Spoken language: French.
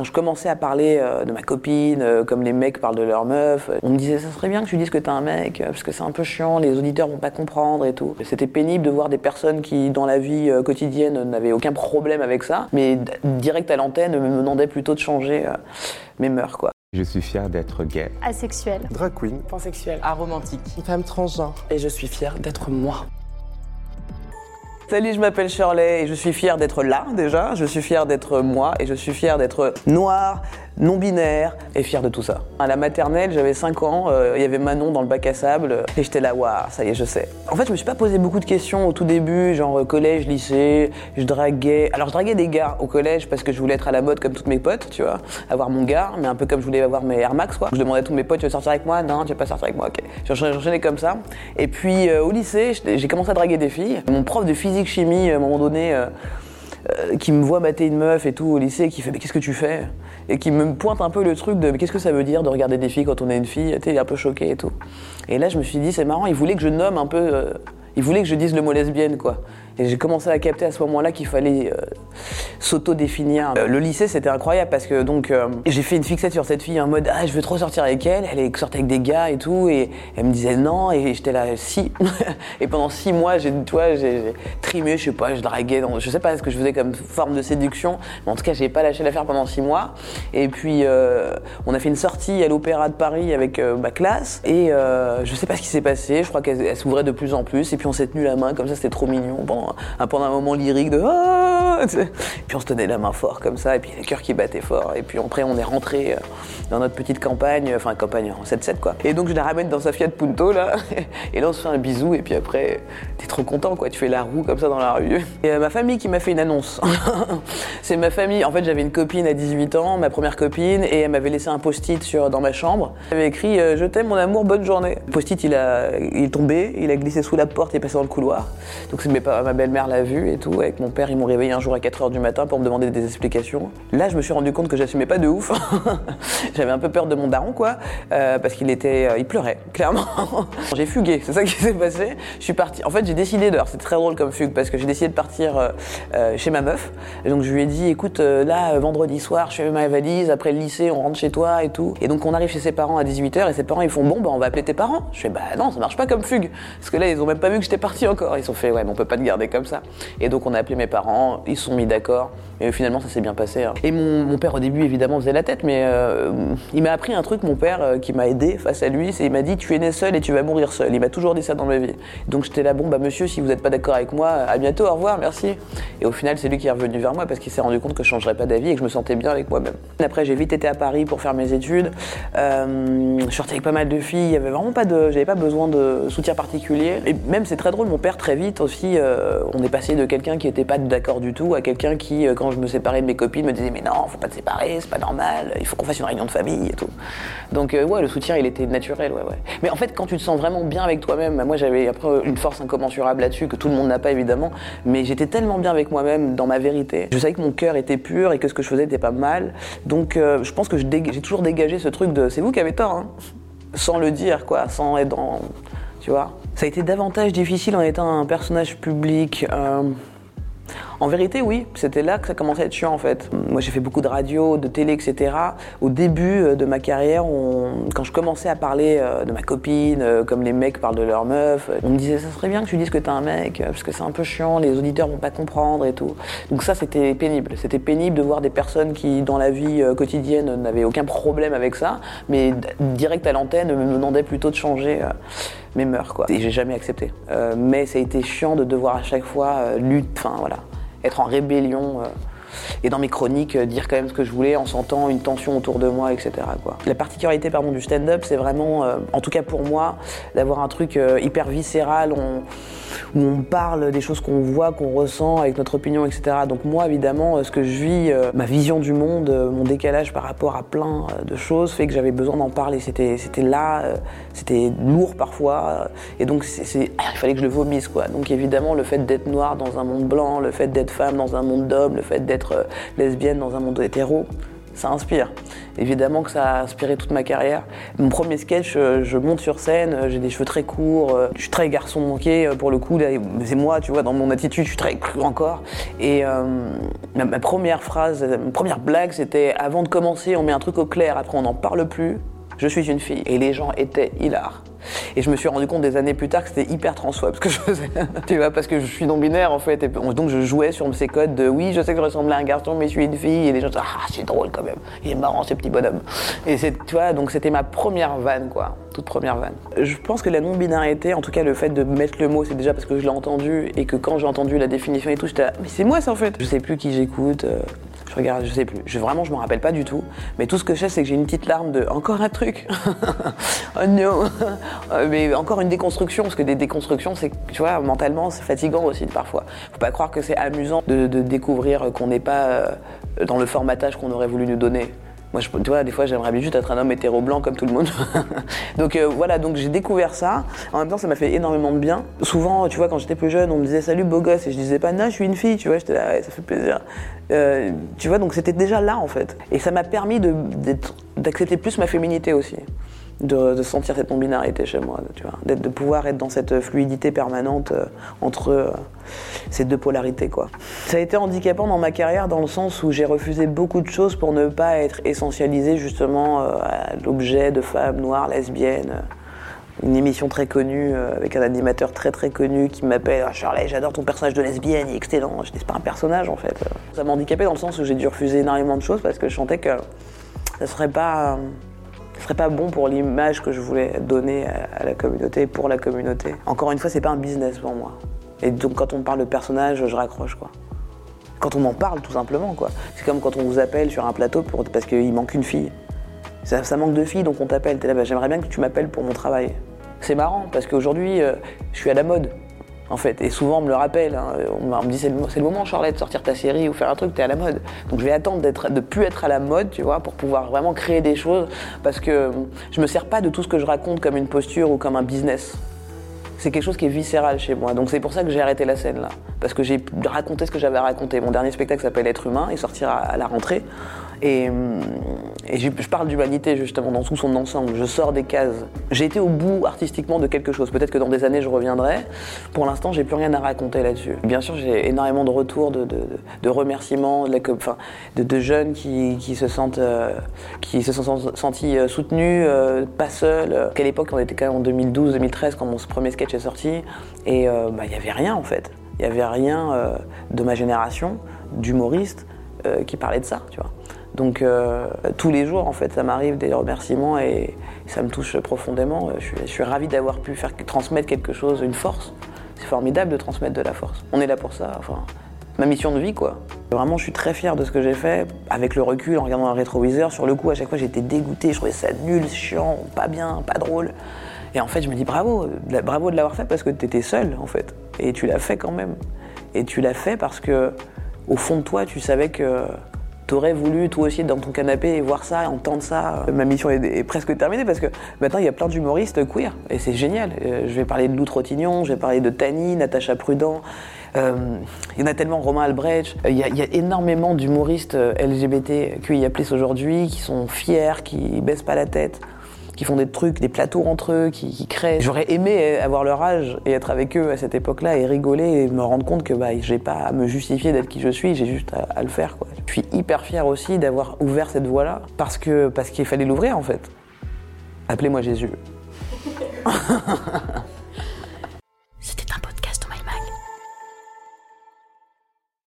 quand je commençais à parler euh, de ma copine, euh, comme les mecs parlent de leur meuf, on me disait ça serait bien que tu dises que t'es un mec, parce que c'est un peu chiant, les auditeurs vont pas comprendre et tout. C'était pénible de voir des personnes qui, dans la vie quotidienne, n'avaient aucun problème avec ça, mais direct à l'antenne me demandaient plutôt de changer mes mœurs, quoi. Je suis fier d'être gay. Asexuel. Drag queen. Pansexuel. Aromantique. Femme transgenre. Et je suis fier d'être moi. Salut, je m'appelle Shirley et je suis fier d'être là déjà. Je suis fier d'être moi et je suis fier d'être noire, non-binaire et fier de tout ça. À la maternelle, j'avais 5 ans, euh, il y avait Manon dans le bac à sable et j'étais là, waouh, ça y est, je sais. En fait, je me suis pas posé beaucoup de questions au tout début, genre euh, collège, lycée, je draguais. Alors, je draguais des gars au collège parce que je voulais être à la mode comme toutes mes potes, tu vois, avoir mon gars, mais un peu comme je voulais avoir mes Air Max, quoi. Je demandais à tous mes potes, tu veux sortir avec moi? Non, tu veux pas sortir avec moi, ok. J'enchaînais comme ça. Et puis, euh, au lycée, j'ai commencé à draguer des filles. Mon prof de physique-chimie, à un moment donné, qui me voit mater une meuf et tout au lycée, qui fait mais qu'est-ce que tu fais? Et qui me pointe un peu le truc de qu'est-ce que ça veut dire de regarder des filles quand on est une fille? Tu il est un peu choqué et tout. Et là, je me suis dit c'est marrant, il voulait que je nomme un peu, euh, il voulait que je dise le mot lesbienne quoi. Et j'ai commencé à capter à ce moment-là qu'il fallait euh, s'auto-définir. Euh, le lycée, c'était incroyable parce que donc euh, j'ai fait une fixette sur cette fille en mode ah je veux trop sortir avec elle. Elle sortait avec des gars et tout et elle me disait non et j'étais là si. et pendant six mois, j'ai toi j'ai trimé, je sais pas, je draguais, dans, je sais pas ce que je faisais comme forme de séduction, mais en tout cas j'ai pas lâché l'affaire pendant six mois. Et puis on a fait une sortie à l'Opéra de Paris avec ma classe et je sais pas ce qui s'est passé. Je crois qu'elle s'ouvrait de plus en plus et puis on s'est tenu la main comme ça, c'était trop mignon. Pendant un moment lyrique de ah, puis on se tenait la main fort comme ça, et puis le cœur qui battait fort. Et puis après, on est rentré euh, dans notre petite campagne, enfin campagne en 7-7 quoi. Et donc je la ramène dans sa Fiat Punto là, et là on se fait un bisou, et puis après, t'es trop content quoi, tu fais la roue comme ça dans la rue. Et euh, ma famille qui m'a fait une annonce. C'est ma famille, en fait j'avais une copine à 18 ans, ma première copine, et elle m'avait laissé un post-it dans ma chambre. Elle avait écrit euh, Je t'aime mon amour, bonne journée. Le post-it il, a, il est tombé, il a glissé sous la porte et passé dans le couloir. Donc ma belle-mère l'a vu et tout. Avec mon père, ils m'ont réveillé un jour à 4h du matin pour me demander des explications. Là, je me suis rendu compte que j'assumais pas de ouf. J'avais un peu peur de mon daron, quoi, euh, parce qu'il était, euh, il pleurait, clairement. j'ai fugué, c'est ça qui s'est passé. Je suis parti. En fait, j'ai décidé de. C'est très drôle comme fugue parce que j'ai décidé de partir euh, chez ma meuf. Donc je lui ai dit, écoute, là, vendredi soir, je fais ma valise. Après le lycée, on rentre chez toi et tout. Et donc on arrive chez ses parents à 18h et ses parents ils font bon, bah on va appeler tes parents. Je fais bah non, ça marche pas comme fugue, parce que là ils ont même pas vu que j'étais parti encore. Ils ont fait ouais, mais on peut pas te garder comme ça. Et donc on a appelé mes parents, ils se sont mis d'accord, et finalement ça s'est bien passé. Hein. Et mon, père au début évidemment faisait la tête, mais euh, il m'a appris un truc, mon père, euh, qui m'a aidé face à lui, c'est il m'a dit tu es né seul et tu vas mourir seul. Il m'a toujours dit ça dans ma vie. Donc j'étais là, bon bah monsieur, si vous n'êtes pas d'accord avec moi, à bientôt, au revoir, merci. Et au final c'est lui qui est revenu vers moi parce qu'il s'est rendu compte que je changerais pas d'avis et que je me sentais bien avec moi-même. Après j'ai vite été à Paris pour faire mes études. Euh, je sortais avec pas mal de filles, il y avait vraiment pas de, j'avais pas besoin de soutien particulier. Et même c'est très drôle, mon père très vite aussi, on est passé de quelqu'un qui était pas d'accord du tout à quelqu'un qui, euh, quand je me séparais de mes copines, me disait mais non, faut pas te séparer, c'est pas normal, il faut qu'on fasse une réunion de famille et tout. Donc euh, ouais, le soutien il était naturel, ouais, ouais. Mais en fait, quand tu te sens vraiment bien avec toi-même, moi j'avais après une force incommensurable là-dessus que tout le monde n'a pas évidemment, mais j'étais tellement bien avec moi-même dans ma vérité. Je savais que mon cœur était pur et que ce que je faisais n'était pas mal. Donc euh, je pense que j'ai toujours dégagé ce truc de c'est vous qui avez tort, hein. sans le dire quoi, sans être dans, tu vois. Ça a été davantage difficile en étant un personnage public. En vérité, oui, c'était là que ça commençait à être chiant en fait. Moi j'ai fait beaucoup de radio, de télé, etc. Au début euh, de ma carrière, quand je commençais à parler euh, de ma copine, euh, comme les mecs parlent de leur meuf, on me disait ça serait bien que tu dises que t'es un mec, parce que c'est un peu chiant, les auditeurs vont pas comprendre et tout. Donc ça c'était pénible. C'était pénible de voir des personnes qui dans la vie quotidienne n'avaient aucun problème avec ça, mais direct à l'antenne me demandaient plutôt de changer mes mœurs quoi. Et j'ai jamais accepté. mais ça a été chiant de devoir à chaque fois lutter, enfin voilà être en rébellion. Euh, et dans mes chroniques, euh, dire quand même ce que je voulais en sentant une tension autour de moi, etc. Quoi. La particularité pardon, du stand-up, c'est vraiment, euh, en tout cas pour moi, d'avoir un truc hyper viscéral où on parle des choses qu'on voit, qu'on ressent avec notre opinion, etc. Donc moi, évidemment, ce que je vis, ma vision du monde, mon décalage par rapport à plein de choses fait que j'avais besoin d'en parler. C'était, là, c'était lourd parfois, et donc c'est, il fallait que je le vomisse. Quoi. Donc évidemment, le fait d'être noir dans un monde blanc, le fait d'être femme dans un monde d'hommes, le fait d'être euh, lesbienne dans un monde hétéro, ça inspire. Évidemment que ça a inspiré toute ma carrière. Mon premier sketch, euh, je monte sur scène, euh, j'ai des cheveux très courts, euh, je suis très garçon manqué pour le coup. C'est moi, tu vois, dans mon attitude, je suis très cru encore. Et ma, première phrase, ma première blague, c'était avant de commencer, on met un truc au clair, après on n'en parle plus. Je suis une fille. Et les gens étaient hilars. Et je me suis rendu compte des années plus tard que c'était hyper transphobes ce que je faisais. tu vois, parce que je suis non-binaire en fait. Et donc je jouais sur ces codes de oui, je sais que je ressemble à un garçon, mais je suis une fille. Et les gens disaient ah, c'est drôle quand même. Il est marrant ce petit bonhomme. Et c'est, tu vois, donc c'était ma première vanne quoi. Toute première vanne. Je pense que la non-binarité, en tout cas le fait de mettre le mot, c'est déjà parce que je l'ai entendu et que quand j'ai entendu la définition et tout, j'étais mais c'est moi ça en fait. Je sais plus qui j'écoute. euh, je regarde, je sais plus. Vraiment, je m'en rappelle pas du tout. Mais tout ce que je sais, c'est que j'ai une petite larme de encore un truc. oh non. Euh, mais encore une déconstruction, parce que des déconstructions, c'est, tu vois, mentalement, c'est fatigant aussi parfois. Faut pas croire que c'est amusant de, de découvrir qu'on n'est pas euh, dans le formatage qu'on aurait voulu nous donner. Moi, je, tu vois, des fois, j'aimerais bien juste être un homme hétéro blanc comme tout le monde. donc euh, voilà, donc j'ai découvert ça. En même temps, ça m'a fait énormément de bien. Souvent, tu vois, quand j'étais plus jeune, on me disait salut beau gosse et je disais pas non, je suis une fille, tu vois. J'étais là, ouais, ça fait plaisir. Euh, tu vois, donc c'était déjà là en fait. Et ça m'a permis d'accepter plus ma féminité aussi. De, sentir cette non-binarité chez moi. D'être- de pouvoir être dans cette fluidité permanente euh, entre euh, ces deux polarités, quoi. Ça a été handicapant dans ma carrière dans le sens où j'ai refusé beaucoup de choses pour ne pas être essentialisé justement euh, à l'objet de femmes noires, lesbiennes. une émission très connue avec un animateur très très connu qui m'appelle ah, Charlie, j'adore ton personnage de lesbienne, il est excellent. C'est pas un personnage en fait. Ça m'a handicapé dans le sens où j'ai dû refuser énormément de choses parce que je sentais que ça serait pas, ça serait pas bon pour l'image que je voulais donner à, la communauté, pour la communauté. Encore une fois, c'est pas un business pour moi. Et donc quand on parle de personnage, je raccroche quoi. Quand on m'en parle tout simplement quoi. C'est comme quand on vous appelle sur un plateau pour, parce qu'il manque une fille. Ça, ça manque de filles, donc on t'appelle. T'es là, bah, j'aimerais bien que tu m'appelles pour mon travail. C'est marrant, parce qu'aujourd'hui, euh, je suis à la mode, en fait. Et souvent, on me le rappelle. hein. On, me- dit, c'est le, moment, Charlotte, de sortir ta série ou faire un truc, t'es à la mode. Donc je vais attendre d'être, de plus être à la mode, tu vois, pour pouvoir vraiment créer des choses. Parce que je me sers pas de tout ce que je raconte comme une posture ou comme un business. C'est quelque chose qui est viscéral chez moi. Donc c'est pour ça que j'ai arrêté la scène là. Parce que j'ai raconté ce que j'avais à raconter. Mon dernier spectacle s'appelle Être humain, il sortira à la rentrée. Et, et je, parle d'humanité justement dans tout son ensemble. Je sors des cases. J'ai été au bout artistiquement de quelque chose. Peut-être que dans des années je reviendrai. Pour l'instant, j'ai plus rien à raconter là-dessus. Bien sûr, j'ai énormément de retours, de, remerciements, de, jeunes qui, se sentent, euh, qui se sont sentis euh, soutenus, euh, pas seuls. Euh, Qu'à l'époque, on était quand même en 2012-2013 quand mon premier sketch est sorti, et euh, bah, il n'y avait rien en fait. Il n'y avait rien euh, de ma génération, d'humoristes, euh, qui parlait de ça, tu vois. Donc euh, tous les jours, en fait, ça m'arrive des remerciements et ça me touche profondément. Je suis, je suis ravi d'avoir pu faire transmettre quelque chose, une force. C'est formidable de transmettre de la force. On est là pour ça. Enfin, ma mission de vie, quoi. Vraiment, je suis très fier de ce que j'ai fait. Avec le recul, en regardant un rétroviseur, sur le coup, à chaque fois, j'étais dégoûté. Je trouvais ça nul, chiant, pas bien, pas drôle. Et en fait, je me dis bravo, la- bravo de l'avoir fait parce que tu étais seul, en fait. Et tu l'as fait quand même. Et tu l'as fait parce que, au fond de toi, tu savais que T'aurais voulu toi aussi être dans ton canapé et voir ça, entendre ça. Ma mission est, presque terminée parce que maintenant il y a plein d'humoristes queer et c'est génial. Euh, je vais parler de Lou Trottignon, je vais parler de Tani, Natacha Prudent. Euh, il y en a tellement, Romain Albrecht. Euh, Il y, a- il y a énormément d'humoristes aujourd'hui qui sont fiers, qui baissent pas la tête qui font des trucs, des plateaux entre eux, qui, qui créent. J'aurais aimé avoir leur âge et être avec eux à cette époque-là et rigoler et me rendre compte que bah, j'ai pas à me justifier d'être qui je suis, j'ai juste à, à le faire. Quoi. Je suis hyper fier aussi d'avoir ouvert cette voie-là parce que parce qu'il fallait l'ouvrir en fait. Appelez-moi Jésus.